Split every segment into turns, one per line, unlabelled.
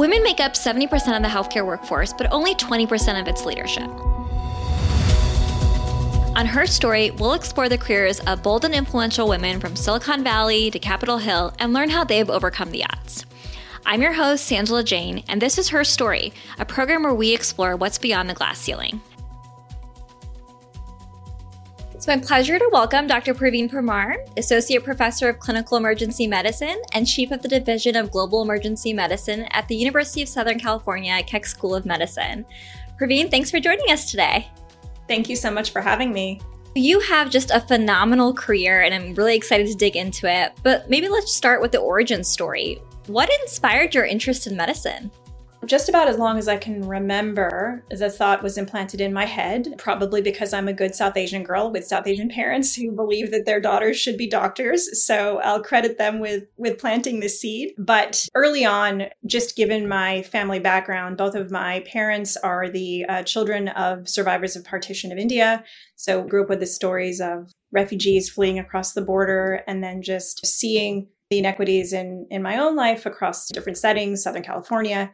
Women make up 70% of the healthcare workforce, but only 20% of its leadership. On her story, we'll explore the careers of bold and influential women from Silicon Valley to Capitol Hill and learn how they've overcome the odds. I'm your host, Sanjula Jain, and this is Her Story, a program where we explore what's beyond the glass ceiling. It's my pleasure to welcome Dr. Parveen Parmar, Associate Professor of Clinical Emergency Medicine and Chief of the Division of Global Emergency Medicine at the University of Southern California Keck School of Medicine. Parveen, thanks for joining us today.
Thank you so much for having me.
You have just a phenomenal career, and I'm really excited to dig into it. But maybe let's start with the origin story. What inspired your interest in medicine?
Just about as long as I can remember, the thought was implanted in my head, probably because I'm a good South Asian girl with South Asian parents who believe that their daughters should be doctors. So I'll credit them with, with planting the seed. But early on, just given my family background, both of my parents are the uh, children of survivors of partition of India. So grew up with the stories of refugees fleeing across the border and then just seeing the inequities in, in my own life across different settings, Southern California,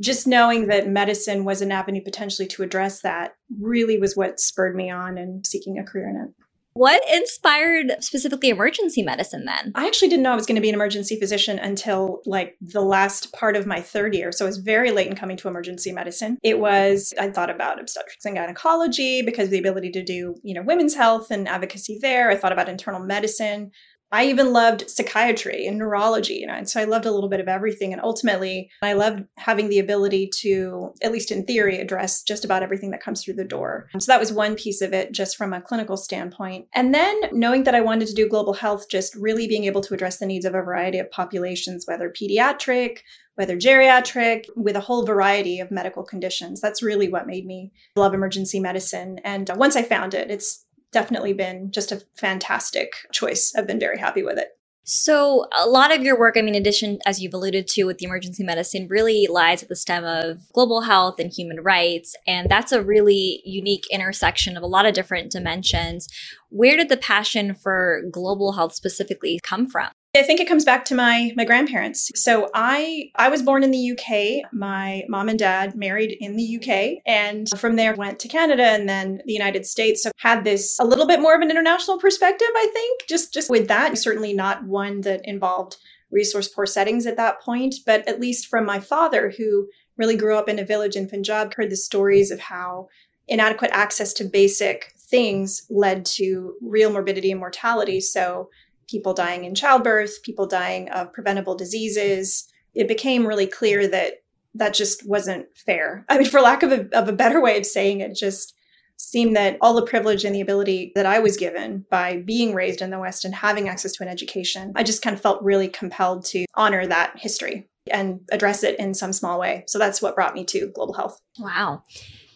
just knowing that medicine was an avenue potentially to address that really was what spurred me on and seeking a career in it.
What inspired specifically emergency medicine then?
I actually didn't know I was going to be an emergency physician until like the last part of my third year. So I was very late in coming to emergency medicine. It was, I thought about obstetrics and gynecology because of the ability to do, you know, women's health and advocacy there. I thought about internal medicine. I even loved psychiatry and neurology, you know, and so I loved a little bit of everything. And ultimately, I loved having the ability to, at least in theory, address just about everything that comes through the door. So that was one piece of it, just from a clinical standpoint. And then knowing that I wanted to do global health, just really being able to address the needs of a variety of populations, whether pediatric, whether geriatric, with a whole variety of medical conditions. That's really what made me love emergency medicine. And uh, once I found it, it's definitely been just a fantastic choice. I've been very happy with it.
So, a lot of your work, I mean, in addition, as you've alluded to with the emergency medicine, really lies at the stem of global health and human rights. And that's a really unique intersection of a lot of different dimensions. Where did the passion for global health specifically come from?
I think it comes back to my my grandparents. So I I was born in the UK. My mom and dad married in the UK and from there went to Canada and then the United States. So had this a little bit more of an international perspective, I think. Just just with that, certainly not one that involved resource poor settings at that point, but at least from my father who really grew up in a village in Punjab, heard the stories of how inadequate access to basic things led to real morbidity and mortality. So people dying in childbirth, people dying of preventable diseases. It became really clear that that just wasn't fair. I mean, for lack of a, of a better way of saying it, just seemed that all the privilege and the ability that I was given by being raised in the West and having access to an education, I just kind of felt really compelled to honor that history and address it in some small way. So that's what brought me to global health.
Wow.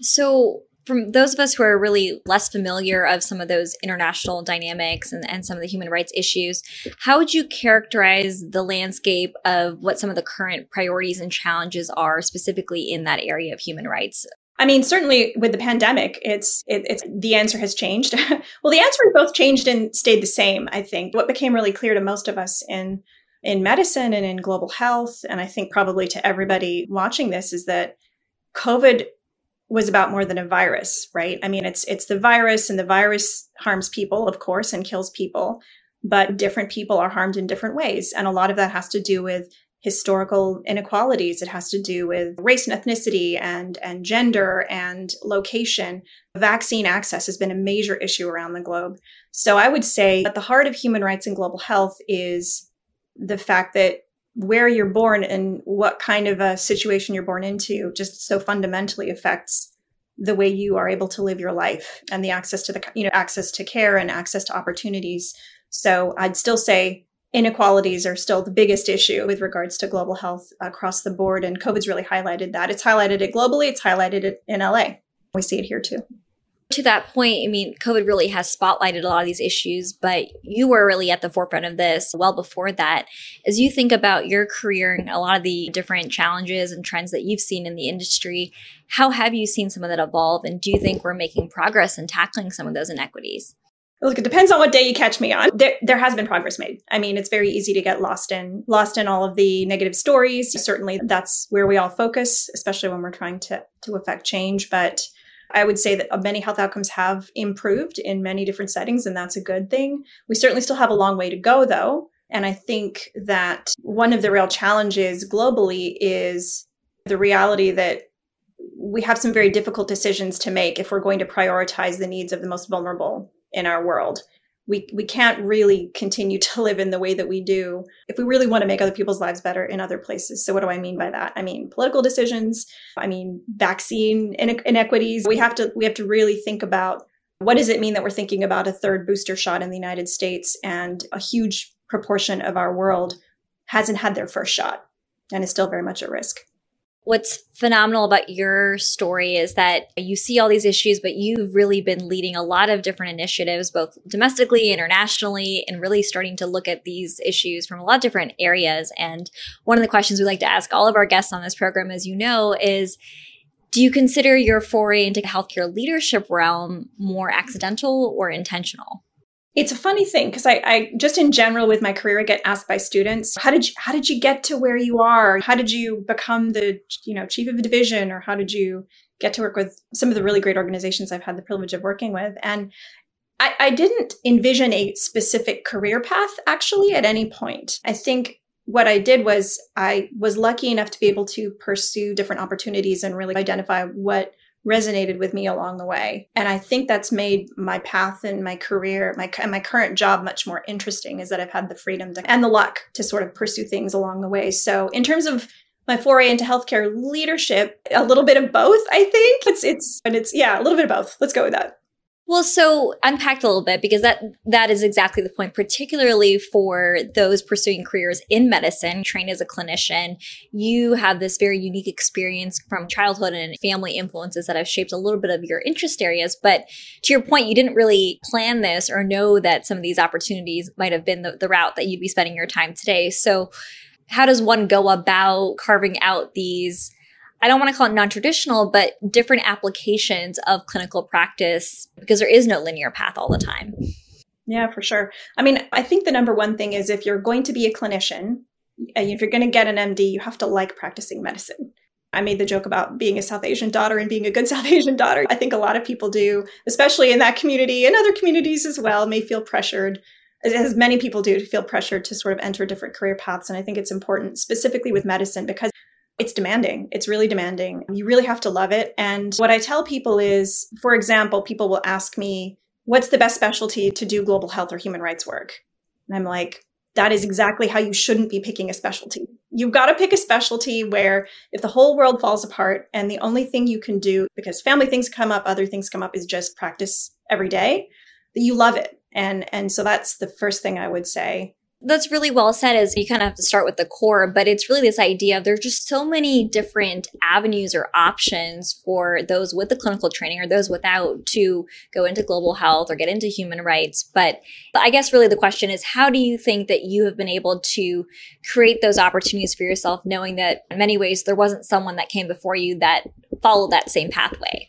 So, from those of us who are really less familiar of some of those international dynamics and, and some of the human rights issues, how would you characterize the landscape of what some of the current priorities and challenges are specifically in that area of human rights?
I mean, certainly with the pandemic, it's it, it's the answer has changed. well, the answer both changed and stayed the same. I think what became really clear to most of us in in medicine and in global health, and I think probably to everybody watching this, is that COVID was about more than a virus, right? I mean, it's it's the virus and the virus harms people, of course, and kills people, but different people are harmed in different ways. And a lot of that has to do with historical inequalities. It has to do with race and ethnicity and and gender and location. Vaccine access has been a major issue around the globe. So I would say at the heart of human rights and global health is the fact that where you're born and what kind of a situation you're born into just so fundamentally affects the way you are able to live your life and the access to the you know access to care and access to opportunities. So i'd still say inequalities are still the biggest issue with regards to global health across the board and covid's really highlighted that. It's highlighted it globally it's highlighted it in la we see it here too
to that point, I mean, COVID really has spotlighted a lot of these issues, but you were really at the forefront of this well before that. As you think about your career and a lot of the different challenges and trends that you've seen in the industry, how have you seen some of that evolve? And do you think we're making progress in tackling some of those inequities?
look, it depends on what day you catch me on. There, there has been progress made. I mean, it's very easy to get lost in lost in all of the negative stories. Certainly, that's where we all focus, especially when we're trying to to affect change. But I would say that uh, many health outcomes have improved in many different settings, and that's a good thing. We certainly still have a long way to go, though. And I think that one of the real challenges globally is the reality that we have some very difficult decisions to make if we're going to prioritize the needs of the most vulnerable in our world. We, we can't really continue to live in the way that we do if we really want to make other people's lives better in other places. So, what do I mean by that? I mean political decisions. I mean vaccine inequities. We have to we have to really think about what does it mean that we're thinking about a third booster shot in the United States and a huge proportion of our world hasn't had their first shot and is still very much at risk.
What's phenomenal about your story is that you see all these issues, but you've really been leading a lot of different initiatives, both domestically, internationally, and really starting to look at these issues from a lot of different areas. And one of the questions we like to ask all of our guests on this program, as you know, is do you consider your foray into the healthcare leadership realm more accidental or intentional?
It's a funny thing because I, I just in general with my career, I get asked by students, how did you how did you get to where you are? How did you become the you know chief of a division, or how did you get to work with some of the really great organizations I've had the privilege of working with? And I, I didn't envision a specific career path actually at any point. I think what I did was I was lucky enough to be able to pursue different opportunities and really identify what resonated with me along the way. And I think that's made my path and my career, my my current job much more interesting is that I've had the freedom to, and the luck to sort of pursue things along the way. So in terms of my foray into healthcare leadership, a little bit of both, I think. It's it's and it's yeah, a little bit of both. Let's go with that.
Well, so unpacked a little bit because that that is exactly the point, particularly for those pursuing careers in medicine, trained as a clinician. You have this very unique experience from childhood and family influences that have shaped a little bit of your interest areas. But to your point, you didn't really plan this or know that some of these opportunities might have been the, the route that you'd be spending your time today. So how does one go about carving out these I don't want to call it non traditional, but different applications of clinical practice because there is no linear path all the time.
Yeah, for sure. I mean, I think the number one thing is if you're going to be a clinician, if you're going to get an MD, you have to like practicing medicine. I made the joke about being a South Asian daughter and being a good South Asian daughter. I think a lot of people do, especially in that community and other communities as well, may feel pressured, as many people do, to feel pressured to sort of enter different career paths. And I think it's important, specifically with medicine, because it's demanding. It's really demanding. You really have to love it. And what I tell people is, for example, people will ask me, what's the best specialty to do global health or human rights work? And I'm like, that is exactly how you shouldn't be picking a specialty. You've got to pick a specialty where if the whole world falls apart and the only thing you can do, because family things come up, other things come up, is just practice every day, that you love it. And and so that's the first thing I would say
that's really well said is you kind of have to start with the core but it's really this idea of there's just so many different avenues or options for those with the clinical training or those without to go into global health or get into human rights. But i guess really the question is how do you think that you have been able to create those opportunities for yourself knowing that in many ways there wasn't someone that came before you that followed that same pathway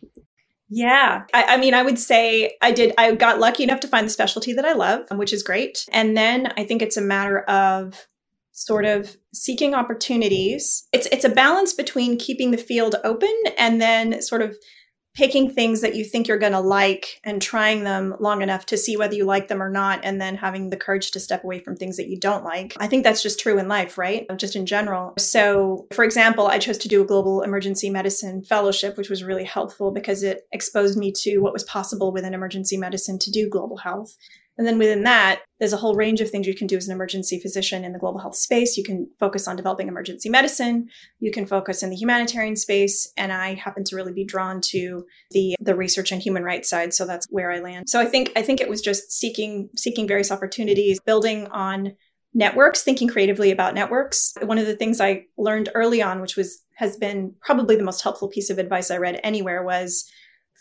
yeah. I, I, mean, I would say I did, I got lucky enough to find the specialty that I love, um, which is great. And then I think it's a matter of sort of seeking opportunities. It's, it's a balance between keeping the field open and then sort of picking things that you think you're going to like and trying them long enough to see whether you like them or not, and then having the courage to step away from things that you don't like. I think that's just true in life, right? Just in general. So, for example, I chose to do a global emergency medicine fellowship, which was really helpful because it exposed me to what was possible within emergency medicine to do global health. And then within that, there's a whole range of things you can do as an emergency physician in the global health space. You can focus on developing emergency medicine. You can focus in the humanitarian space. And I happen to really be drawn to the, the research and human rights side. So that's where I land. So I think, I think it was just seeking, seeking various opportunities, building on networks, thinking creatively about networks. One of the things I learned early on, which was, has been probably the most helpful piece of advice I read anywhere was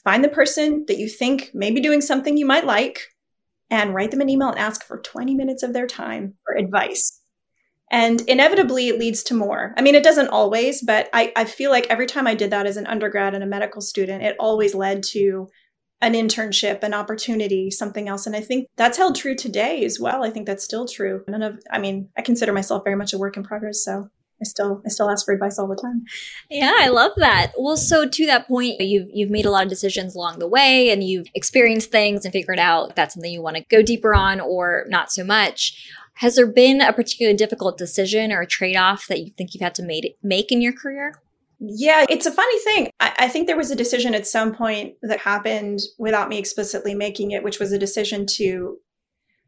find the person that you think may be doing something you might like and write them an email and ask for 20 minutes of their time for advice. And inevitably, it leads to more. I mean, it doesn't always, but I, I feel like every time I did that as an undergrad and a medical student, it always led to an internship, an opportunity, something else. And I think that's held true today as well. I think that's still true. None of, I mean, I consider myself very much a work in progress. So I still, I still ask for advice all the time.
Yeah, I love that. Well, so to that point, you've you've made a lot of decisions along the way, and you've experienced things and figured out if that's something you want to go deeper on or not so much. Has there been a particularly difficult decision or a trade off that you think you've had to made, make in your career?
Yeah, it's a funny thing. I, I, think there was a decision at some point that happened without me explicitly making it, which was a decision to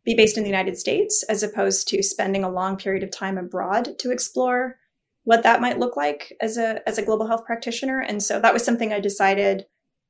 be based in the United States as opposed to spending a long period of time abroad to explore what that might look like as a as a global health practitioner. And so that was something I decided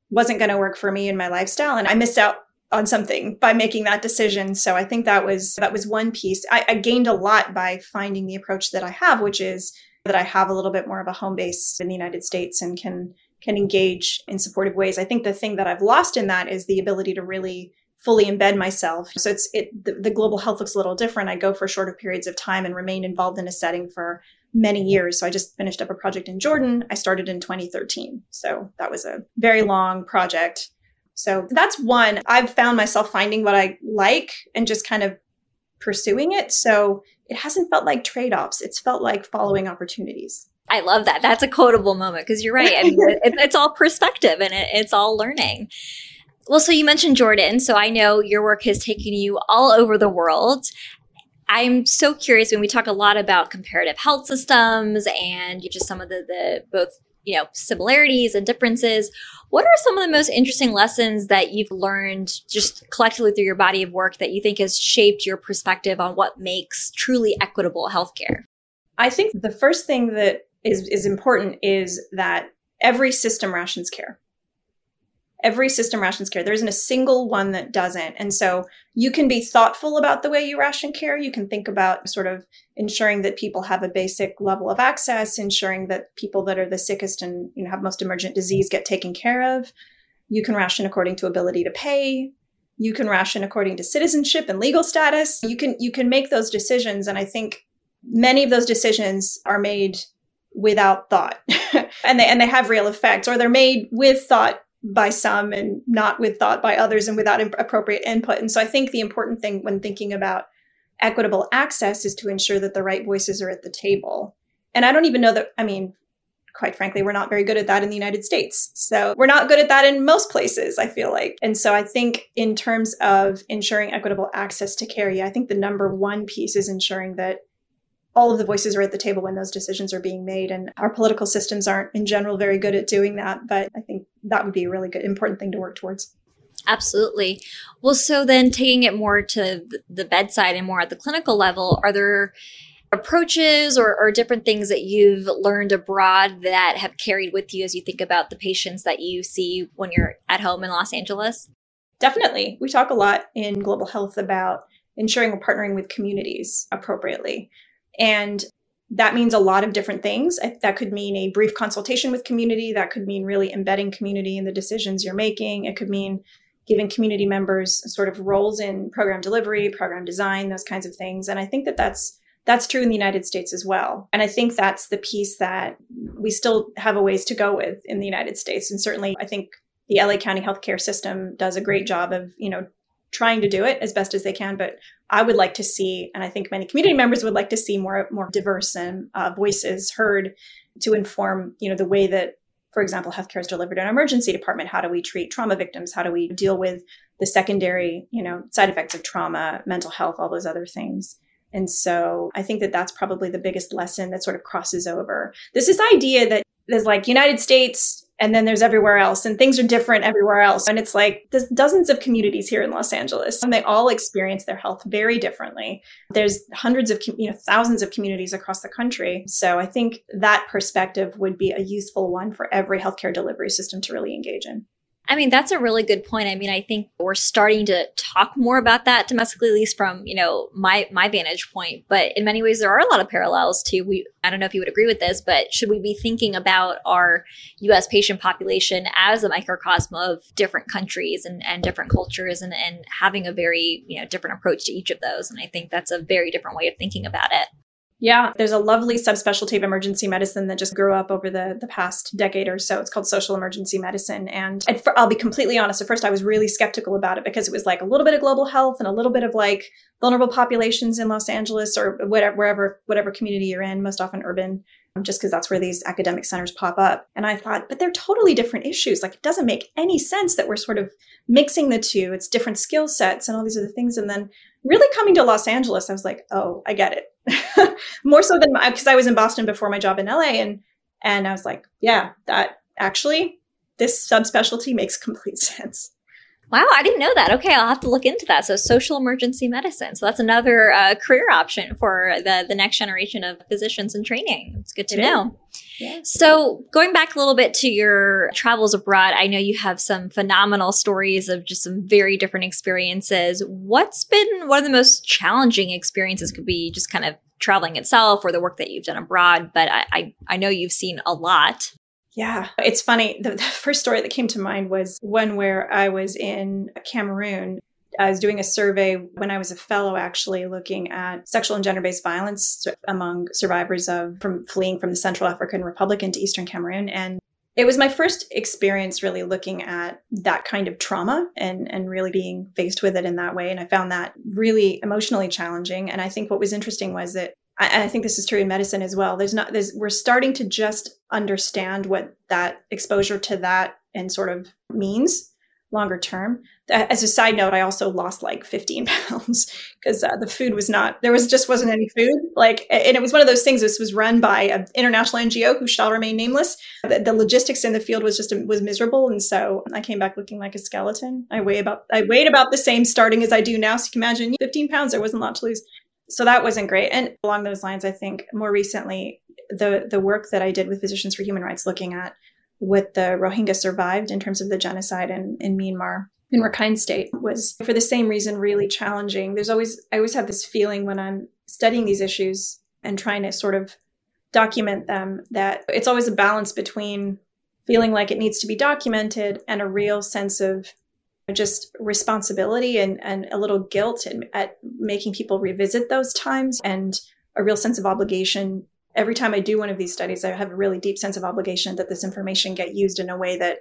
wasn't going to work for me and my lifestyle. And I missed out on something by making that decision. So I think that was that was one piece. I, I gained a lot by finding the approach that I have, which is that I have a little bit more of a home base in the United States and can can engage in supportive ways. I think the thing that I've lost in that is the ability to really fully embed myself. So it's it the, the global health looks a little different. I go for shorter periods of time and remain involved in a setting for many years. So I just finished up a project in Jordan. I started in 2013. So that was a very long project. So that's one. I've found myself finding what I like and just kind of pursuing it. So it hasn't felt like trade offs, it's felt like following opportunities.
I love that. That's a quotable moment because you're right. I mean, it, it's all perspective and it, it's all learning. Well, so you mentioned Jordan. So I know your work has taken you all over the world. I'm so curious when we talk a lot about comparative health systems and just some of the, the both you know similarities and differences what are some of the most interesting lessons that you've learned just collectively through your body of work that you think has shaped your perspective on what makes truly equitable healthcare
i think the first thing that is, is important is that every system rations care every system rations care. There isn't a single one that doesn't. And so you can be thoughtful about the way you ration care. You can think about sort of ensuring that people have a basic level of access, ensuring that people that are the sickest and you know have most emergent disease get taken care of. You can ration according to ability to pay. You can ration according to citizenship and legal status. You can you can make those decisions and I think many of those decisions are made without thought and they and they have real effects or they're made with thought by some and not with thought by others and without appropriate input. And so I think the important thing when thinking about equitable access is to ensure that the right voices are at the table. And I don't even know that, I mean, quite frankly, we're not very good at that in the United States. So we're not good at that in most places, I feel like. And so I think in terms of ensuring equitable access to care, yeah, I think the number one piece is ensuring that all of the voices are at the table when those decisions are being made. And our political systems aren't in general very good at doing that. But I think that would be a really good, important thing to work towards.
Absolutely. Well, so then taking it more to the bedside and more at the clinical level, are there approaches or, or, different things that you've learned abroad that have carried with you as you think about the patients that you see when you're at home in Los Angeles?
Definitely. We talk a lot in global health about ensuring we're partnering with communities appropriately. And that means a lot of different things. That could mean a brief consultation with community. That could mean really embedding community in the decisions you're making. It could mean giving community members sort of roles in program delivery, program design, those kinds of things. And I think that that's that's true in the United States as well. And I think that's the piece that we still have a ways to go with in the United States. And certainly, I think the LA County healthcare system does a great job of, you know, trying to do it as best as they can. But I would like to see, and I think many community members would like to see more more diverse and uh, voices heard to inform, you know, the way that, for example, healthcare is delivered in an emergency department. How do we treat trauma victims? How do we deal with the secondary, you know, side effects of trauma, mental health, all those other things? And so I think that that's probably the biggest lesson that sort of crosses over. This is idea that there's like United States and then there's everywhere else and things are different everywhere else. And it's like there's dozens of communities here in los angeles and they all experience their health very differently. There's hundreds of you know thousands of communities across the country. So i think that perspective would be a useful one for every healthcare delivery system to really engage in
I mean, that's a really good point. I mean, I think we're starting to talk more about that domestically, at least from, you know, my my vantage point. But in many ways there are a lot of parallels to we I don't know if you would agree with this, but should we be thinking about our US patient population as a microcosm of different countries and, and different cultures and, and having a very, you know, different approach to each of those? And I think that's a very different way of thinking about it.
Yeah, there's a lovely subspecialty of emergency medicine that just grew up over the, the past decade or so. It's called social emergency medicine. And I'll be completely honest, at first I was really skeptical about it because it was like a little bit of global health and a little bit of like vulnerable populations in Los Angeles or whatever, wherever, whatever community you're in, most often urban, just because that's where these academic centers pop up. And I thought, but they're totally different issues. Like it doesn't make any sense that we're sort of mixing the two. It's different skill sets and all these other things. And then really coming to Los Angeles, I was like, oh, I get it. More so than because I was in Boston before my job in LA, and and I was like, yeah, that actually this subspecialty makes complete sense.
Wow, I didn't know that. Okay, I'll have to look into that. So, social emergency medicine. So that's another uh, career option for the the next generation of physicians in training. It's good to it know. Yeah. So, going back a little bit to your travels abroad, I know you have some phenomenal stories of just some very different experiences. What's been one of the most challenging experiences? Could be just kind of traveling itself or the work that you've done abroad, but I, I, I know you've seen a lot.
Yeah, it's funny. The, the, first story that came to mind was one where I was in Cameroon. I was doing a survey when I was a fellow, actually looking at sexual and gender based violence among survivors of from fleeing from the Central African Republic into Eastern Cameroon. And it was my first experience really looking at that kind of trauma and, and really being faced with it in that way. And I found that really emotionally challenging. And I think what was interesting was that I, I think this is true in medicine as well. There's not there's we're starting to just understand what that exposure to that and sort of means longer term. As a side note, I also lost like 15 pounds because uh, the food was not there was just wasn't any food. Like, and it was one of those things. This was run by an international NGO who shall remain nameless. The, the logistics in the field was just was miserable, and so I came back looking like a skeleton. I weigh about I weighed about the same starting as I do now. So you can imagine 15 pounds. There wasn't a lot to lose so that wasn't great. And along those lines, I think more recently, the the work that I did with Physicians for Human Rights, looking at what the Rohingya survived in terms of the genocide in, in Myanmar in Rakhine State was for the same reason really challenging. There's always I always have this feeling when I'm studying these issues and trying to sort of document them that it's always a balance between feeling like it needs to be documented and a real sense of just responsibility and, and a little guilt at making people revisit those times and a real sense of obligation. Every time I do one of these studies, I have a really deep sense of obligation that this information get used in a way that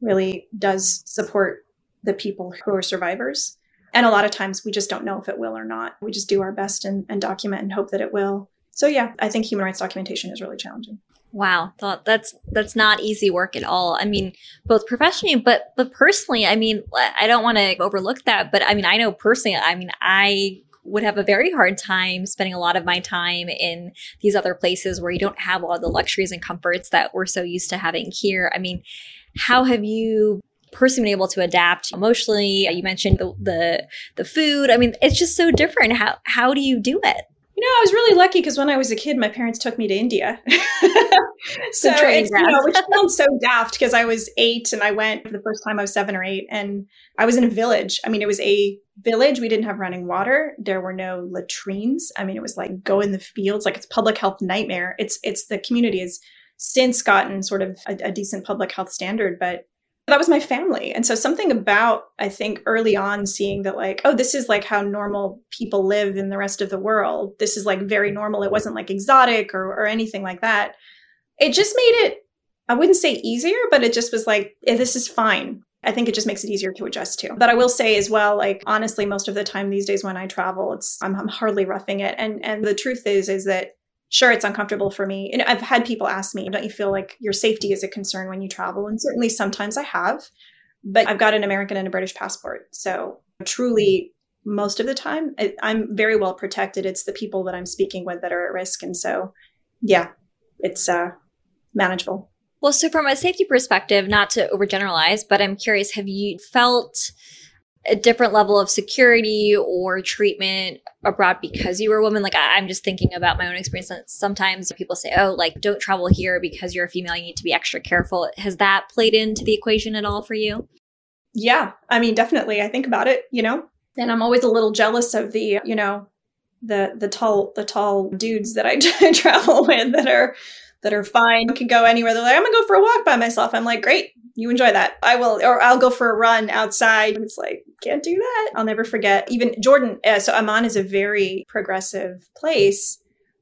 really does support the people who are survivors. And a lot of times we just don't know if it will or not. We just do our best and, and document and hope that it will. So yeah, I think human rights documentation is really challenging.
Wow, that's that's not easy work at all. I mean, both professionally, but but personally, I mean, I don't want to overlook that, but I mean, I know personally, I mean, I would have a very hard time spending a lot of my time in these other places where you don't have all the luxuries and comforts that we're so used to having here. I mean, how have you personally been able to adapt emotionally? You mentioned the the, the food. I mean, it's just so different. How how do you do it?
You know, I was really lucky because when I was a kid, my parents took me to India. so it's, you know, which sounds so daft because I was eight and I went for the first time I was seven or eight, and I was in a village. I mean, it was a village. We didn't have running water. There were no latrines. I mean, it was like go in the fields, like it's public health nightmare. It's it's the community has since gotten sort of a, a decent public health standard, but that was my family. And so something about, I think, early on seeing that, like, oh, this is like how normal people live in the rest of the world. This is like very normal. It wasn't like exotic or, or anything like that. It just made it, I wouldn't say easier, but it just was like, yeah, this is fine. I think it just makes it easier to adjust to. But I will say as well, like honestly, most of the time these days when I travel, it's I'm, I'm hardly roughing it. And and the truth is, is that sure it's uncomfortable for me. And i've had people ask me don't you feel like your safety is a concern when you travel? And certainly sometimes i have but i've got an american and a british passport. So truly most of the time i'm very well protected. It's the people that i'm speaking with that are at risk. And so yeah it's uh, manageable.
Well so from a safety perspective not to overgeneralize but i'm curious have you felt a different level of security or treatment abroad because you were a woman? Like I, am just thinking about my own experience. That sometimes people say oh like don't travel here because you're a female you need to be extra careful. Has that played into the equation at all for you?
Yeah i mean definitely i think about it you know? And i'm always a little jealous of the you know the the tall the tall dudes that i travel with that are that are fine can go anywhere. They're like i'm gonna go for a walk by myself. I'm like great you enjoy that. I will, or I'll go for a run outside. It's like, can't do that. I'll never forget. Even Jordan, uh, so Amman is a very progressive place.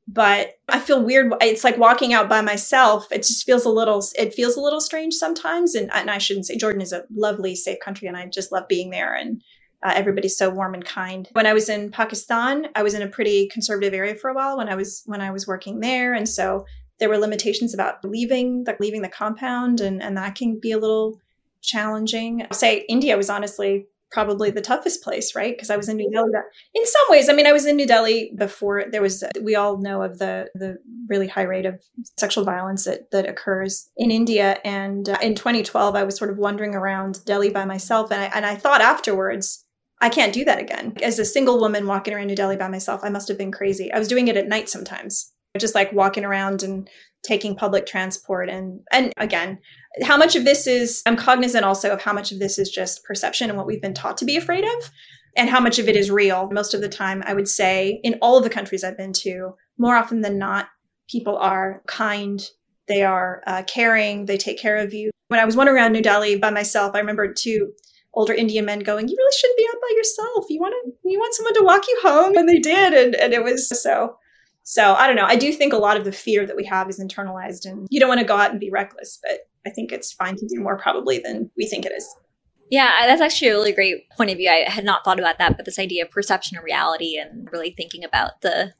but I feel weird. It's like walking out by myself. It just feels a little, it feels a little strange sometimes. And, and I shouldn't say Jordan is a lovely, safe country and I just love being there. And uh, everybody's so warm and kind. When I was in Pakistan, I was in a pretty conservative area for a while when I was, when I was working there. And so there were limitations about leaving the, leaving the compound and, and that can be a little challenging. I'll Say India was honestly probably the toughest place, right? Because I was in New Delhi. In some ways, I mean, I was in New Delhi before there was. We all know of the the really high rate of sexual violence that that occurs in India. And uh, in 2012, I was sort of wandering around Delhi by myself, and I and I thought afterwards. I can't do that again. As a single woman walking around New Delhi by myself, I must have been crazy. I was doing it at night sometimes, just like walking around and taking public transport and and again how much of this is i'm cognizant also of how much of this is just perception and what we've been taught to be afraid of and how much of it is real. Most of the time i would say in all of the countries i've been to more often than not people are kind they are uh, caring they take care of you. When i was wandering around new delhi by myself i remember two older indian men going you really shouldn't be out by yourself. You want to you want someone to walk you home? And they did and, and it was so so I don't know. I do think a lot of the fear that we have is internalized and you don't want to go out and be reckless, but I think it's fine to do more probably than we think it is.
Yeah, that's actually a really great point of view. I had not thought about that, but this idea of perception and reality and really thinking about the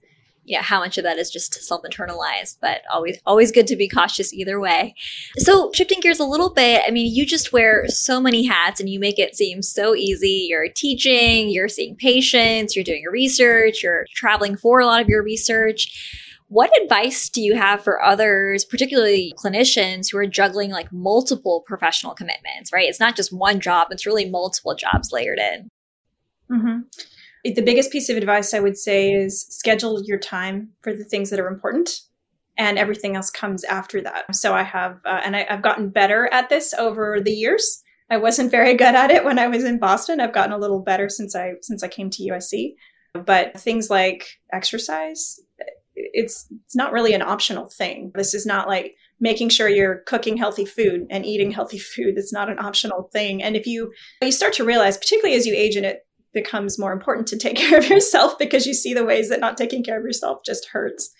yeah, how much of that is just self-internalized, but always always good to be cautious either way. So shifting gears a little bit, I mean, you just wear so many hats and you make it seem so easy. You're teaching, you're seeing patients, you're doing your research, you're traveling for a lot of your research. What advice do you have for others, particularly clinicians who are juggling like multiple professional commitments, right? It's not just one job, it's really multiple jobs layered in.
Mm-hmm the biggest piece of advice I would say is schedule your time for the things that are important and everything else comes after that. So I have, uh, and I, I've gotten better at this over the years. I wasn't very good at it when I was in Boston. I've gotten a little better since I since I came to USC. But things like exercise, it's it's not really an optional thing. This is not like making sure you're cooking healthy food and eating healthy food. It's not an optional thing. And if you you start to realize, particularly as you age and it becomes more important to take care of yourself because you see the ways that not taking care of yourself just hurts.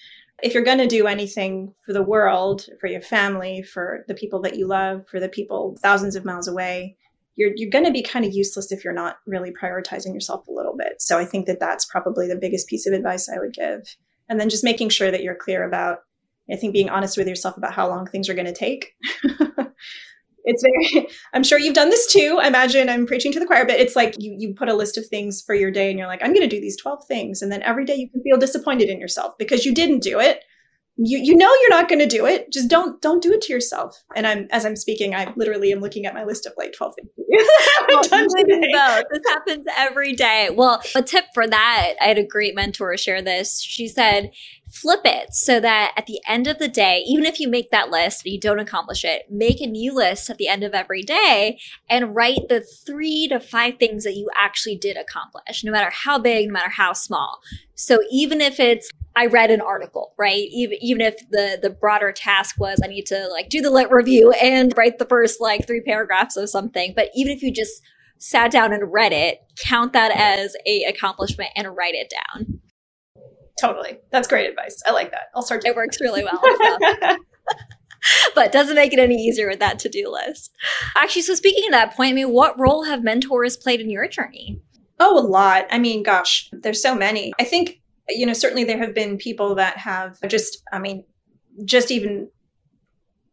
If you're going to do anything for the world, for your family, for the people that you love, for the people thousands of miles away, you're, you're going to be kind of useless if you're not really prioritizing yourself a little bit. So I think that that's probably the biggest piece of advice I would give. And then just making sure that you're clear about, I think, being honest with yourself about how long things are going to take. it's very i'm sure you've done this too i imagine i'm preaching to the choir but it's like you you put a list of things for your day and you're like i'm going to do these 12 things and then every day you can feel disappointed in yourself because you didn't do it you you know you're not going to do it. Just don't don't do it to yourself. And i'm as i'm speaking i literally am looking at my list of like 12 things well,
this happens every day. Well a tip for that i had a great mentor share this. She said flip it so that at the end of the day, even if you make that list and you don't accomplish it, make a new list at the end of every day and write the three to five things that you actually did accomplish, no matter how big, no matter how small. So even if it's I read an article, right? Even even if the the broader task was I need to like do the lit review and write the first like three paragraphs of something, but even if you just sat down and read it, count that as a accomplishment and write it down.
Totally. That's great advice. I like that. I'll start.
It works really well. but doesn't make it any easier with that to-do list. Actually, so speaking of that point, I mean, what role have mentors played in your journey?
Oh, a lot. I mean, gosh, there's so many. I think, you know, certainly there have been people that have just, I mean, just even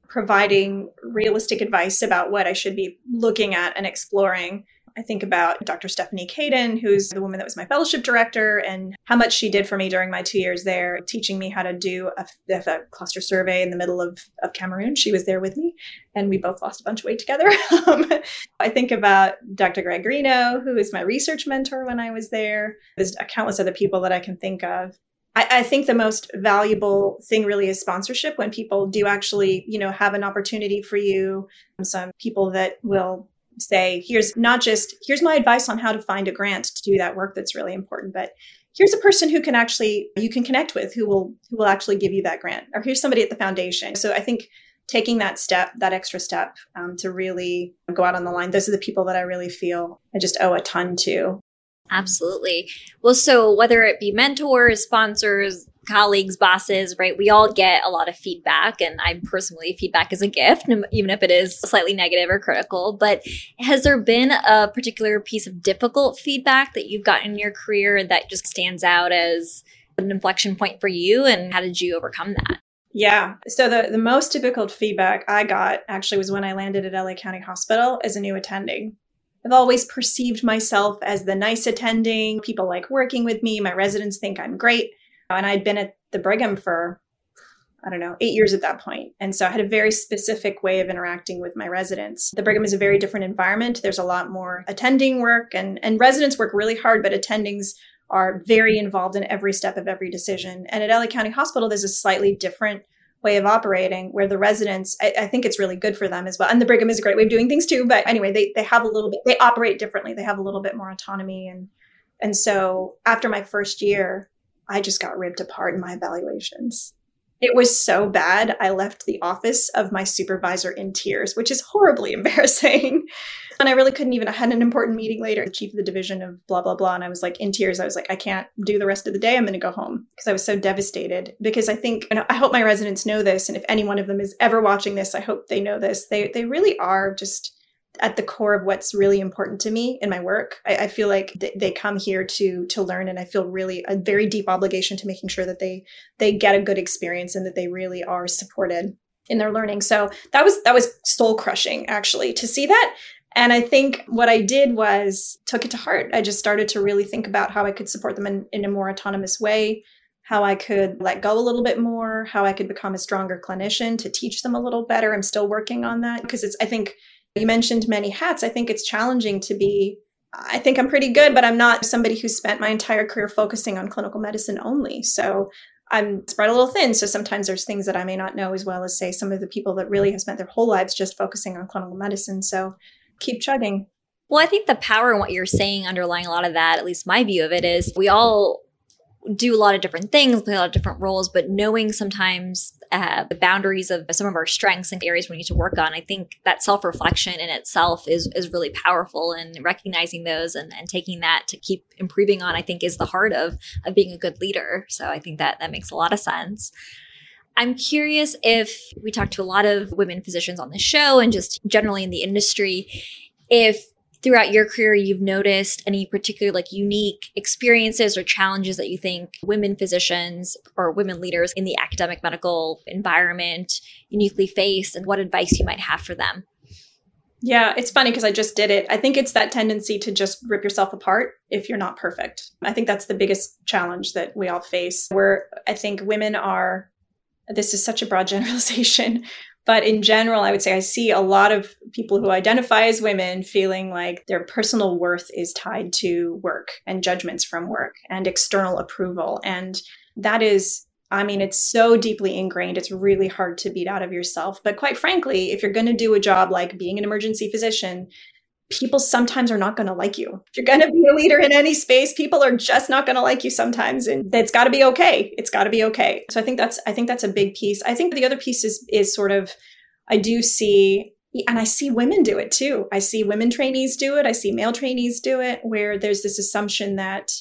providing realistic advice about what I should be looking at and exploring I think about Dr. Stephanie Kayden, who's the woman that was my fellowship director, and how much she did for me during my two years there, teaching me how to do a, a cluster survey in the middle of, of Cameroon. She was there with me, and we both lost a bunch of weight together. Um, I think about Dr. Greg Greenough, who is my research mentor when I was there. There's countless other people that I can think of. I, think the most valuable thing really is sponsorship when people do actually, you know, have an opportunity for you. Some people that will say, here's not just, here's my advice on how to find a grant to do that work that's really important, but here's a person who can actually, you can connect with who will, who will actually give you that grant. Or here's somebody at the foundation. So I think taking that step, that extra step um, to really go out on the line, those are the people that I really feel I just owe a ton to.
Absolutely. Well, so whether it be mentors, sponsors, colleagues, bosses, right? We all get a lot of feedback. And I personally, feedback is a gift, even if it is slightly negative or critical. But has there been a particular piece of difficult feedback that you've gotten in your career that just stands out as an inflection point for you? And how did you overcome that?
Yeah. So the, the most difficult feedback I got actually was when I landed at LA County Hospital as a new attending. I've always perceived myself as the nice attending. People like working with me. My residents think I'm great. And I'd been at the Brigham for, I don't know, eight years at that point. And so I had a very specific way of interacting with my residents. The Brigham is a very different environment. There's a lot more attending work, and, and residents work really hard, but attendings are very involved in every step of every decision. And at LA County Hospital, there's a slightly different way of operating where the residents I, I, think it's really good for them as well and the brigham is a great way of doing things too but anyway they, they have a little bit they operate differently they have a little bit more autonomy and and so after my first year i just got ripped apart in my evaluations it was so bad i left the office of my supervisor in tears which is horribly embarrassing and I really couldn't even, I had an important meeting later, chief of the division of blah, blah, blah. And I was like in tears. I was like, I can't do the rest of the day. I'm going to go home because I was so devastated. Because I think, know, I hope my residents know this. And if any one of them is ever watching this, I hope they know this. They, they really are just at the core of what's really important to me in my work. I, I feel like th- they come here to to learn, and I feel really a very deep obligation to making sure that they they get a good experience and that they really are supported in their learning. So that was that was soul crushing actually to see that and I think what I did was took it to heart. I just started to really think about how I could support them in, in a more autonomous way, how I could let go a little bit more, how I could become a stronger clinician to teach them a little better. I'm still working on that because it's, I think you mentioned many hats. I think it's challenging to be, I think I'm pretty good, but I'm not somebody who spent my entire career focusing on clinical medicine only. So I'm spread a little thin. So sometimes there's things that I may not know as well as, say, some of the people that really have spent their whole lives just focusing on clinical medicine. So keep chugging.
Well, I think the power in what you're saying underlying a lot of that, at least my view of it, is we all do a lot of different things, play a lot of different roles, but knowing sometimes uh, the boundaries of some of our strengths and areas we need to work on, I think that self reflection in itself is is really powerful. And recognizing those and, and taking that to keep improving on, I think, is the heart of of being a good leader. So I think that that makes a lot of sense. I'm curious if we talk to a lot of women physicians on the show and just generally in the industry, if throughout your career you've noticed any particular like unique experiences or challenges that you think women physicians or women leaders in the academic medical environment uniquely face and what advice you might have for them.
Yeah, it's funny because I just did it. I think it's that tendency to just rip yourself apart if you're not perfect. I think that's the biggest challenge that we all face, where I think women are this is such a broad generalization, but in general, I would say I see a lot of people who identify as women feeling like their personal worth is tied to work and judgments from work and external approval. And that is, I mean, it's so deeply ingrained, it's really hard to beat out of yourself. But quite frankly, if you're going to do a job like being an emergency physician, people sometimes are not going to like you. If you're going to be a leader in any space, people are just not going to like you sometimes and it's got to be okay. It's got to be okay. So I think that's I think that's a big piece. I think the other piece is is sort of I do see and I see women do it too. I see women trainees do it. I see male trainees do it where there's this assumption that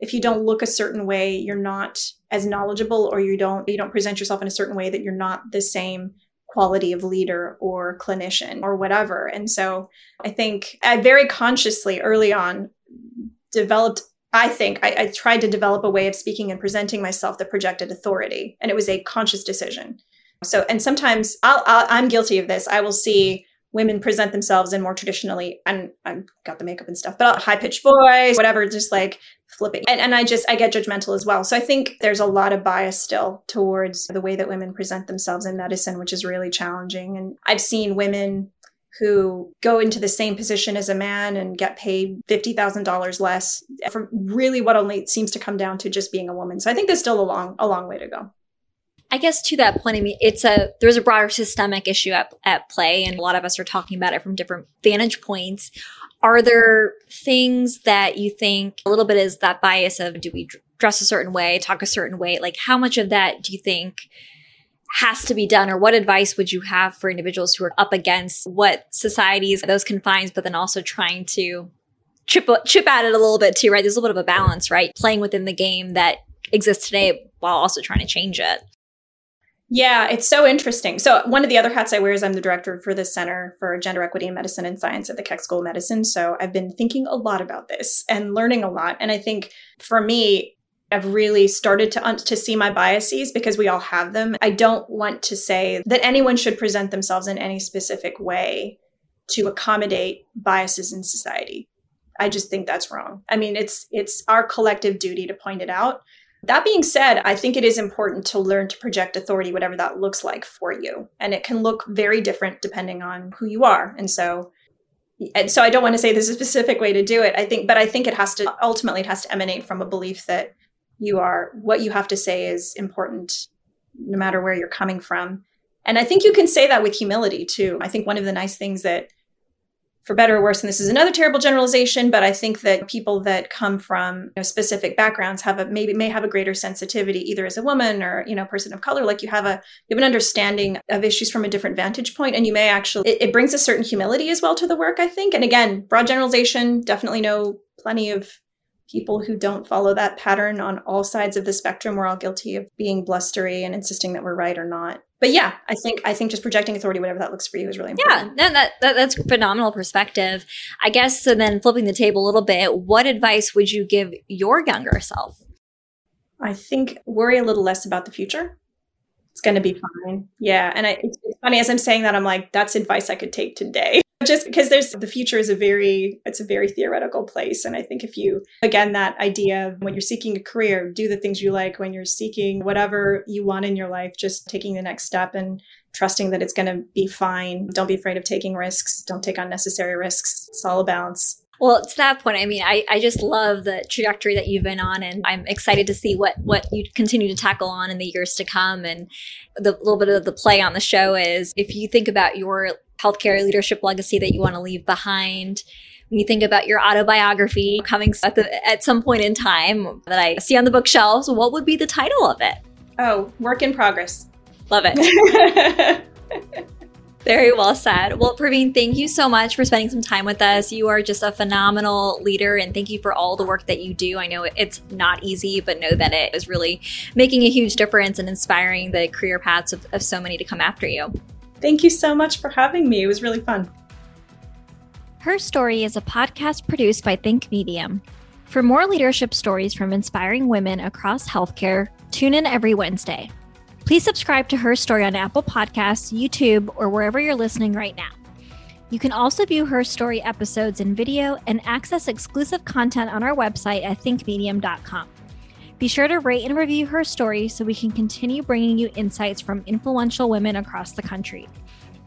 if you don't look a certain way, you're not as knowledgeable or you don't you don't present yourself in a certain way that you're not the same quality of leader or clinician or whatever. And so I think I very consciously early on developed I think I, I, tried to develop a way of speaking and presenting myself that projected authority, and it was a conscious decision. So, and sometimes i am guilty of this. I will see women present themselves in more traditionally, and I've got the makeup and stuff, but high pitched voice, whatever, just like flipping. And, and I just, I get judgmental as well. So I think there's a lot of bias still towards the way that women present themselves in medicine, which is really challenging. And I've seen women who go into the same position as a man and get paid $50,000 less for really what only seems to come down to just being a woman. So I think there's still a long, a long way to go.
I guess to that point, I mean, it's a there's a broader systemic issue at, at play, and a lot of us are talking about it from different vantage points. Are there things that you think a little bit is that bias of do we dress a certain way, talk a certain way? Like, how much of that do you think has to be done, or what advice would you have for individuals who are up against what societies those confines, but then also trying to chip chip at it a little bit too, right? There's a little bit of a balance, right? Playing within the game that exists today while also trying to change it.
Yeah, it's so interesting. So one of the other hats I wear is I'm the director for the Center for Gender Equity in Medicine and Science at the Keck School of Medicine. So I've been thinking a lot about this and learning a lot. And I think for me, I've really started to un- to see my biases because we all have them. I don't want to say that anyone should present themselves in any specific way to accommodate biases in society. I just think that's wrong. I mean, it's it's our collective duty to point it out. That being said, I think it is important to learn to project authority, whatever that looks like for you. And it can look very different depending on who you are. And so, and so I don't want to say there's a specific way to do it. I think, but I think it has to ultimately it has to emanate from a belief that you are what you have to say is important no matter where you're coming from. And I think you can say that with humility too. I think one of the nice things that for better or worse, and this is another terrible generalization, but I think that people that come from you know, specific backgrounds have a maybe may have a greater sensitivity, either as a woman or you know person of color. Like you have a you have an understanding of issues from a different vantage point, and you may actually it, it brings a certain humility as well to the work. I think, and again, broad generalization. Definitely know plenty of people who don't follow that pattern on all sides of the spectrum. We're all guilty of being blustery and insisting that we're right or not. But yeah, I think I think just projecting authority, whatever that looks for you, is really important.
Yeah, no, that, that that's phenomenal perspective. I guess so. Then flipping the table a little bit, what advice would you give your younger self?
I think worry a little less about the future. It's going to be fine. Yeah, and I, it's, it's funny as I'm saying that, I'm like, that's advice I could take today just because there's the future is a very it's a very theoretical place. And i think if you again that idea of when you're seeking a career do the things you like. When you're seeking whatever you want in your life just taking the next step and trusting that it's going to be fine. Don't be afraid of taking risks. Don't take unnecessary risks. It's all a balance.
Well, to that point, I mean, I, I just love the trajectory that you've been on, and I'm excited to see what what you continue to tackle on in the years to come. And the little bit of the play on the show is if you think about your healthcare leadership legacy that you want to leave behind, when you think about your autobiography coming at, the, at some point in time that I see on the bookshelves, what would be the title of it?
Oh, work in progress.
Love it. Very well said. Well, Parveen, thank you so much for spending some time with us. You are just a phenomenal leader, and thank you for all the work that you do. I know it's not easy, but know that it is really making a huge difference and inspiring the career paths of, of so many to come after you.
Thank you so much for having me. It was really fun.
Her Story is a podcast produced by Think Medium. For more leadership stories from inspiring women across healthcare, tune in every Wednesday. Please subscribe to Her Story on Apple Podcasts, YouTube, or wherever you're listening right now. You can also view Her Story episodes in video and access exclusive content on our website at thinkmedium.com. Be sure to rate and review Her Story so we can continue bringing you insights from influential women across the country.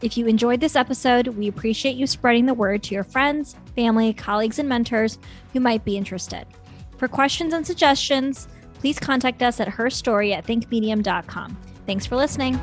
If you enjoyed this episode, we appreciate you spreading the word to your friends, family, colleagues, and mentors who might be interested. For questions and suggestions, please contact us at herstory at thinkmedium.com. Thanks for listening.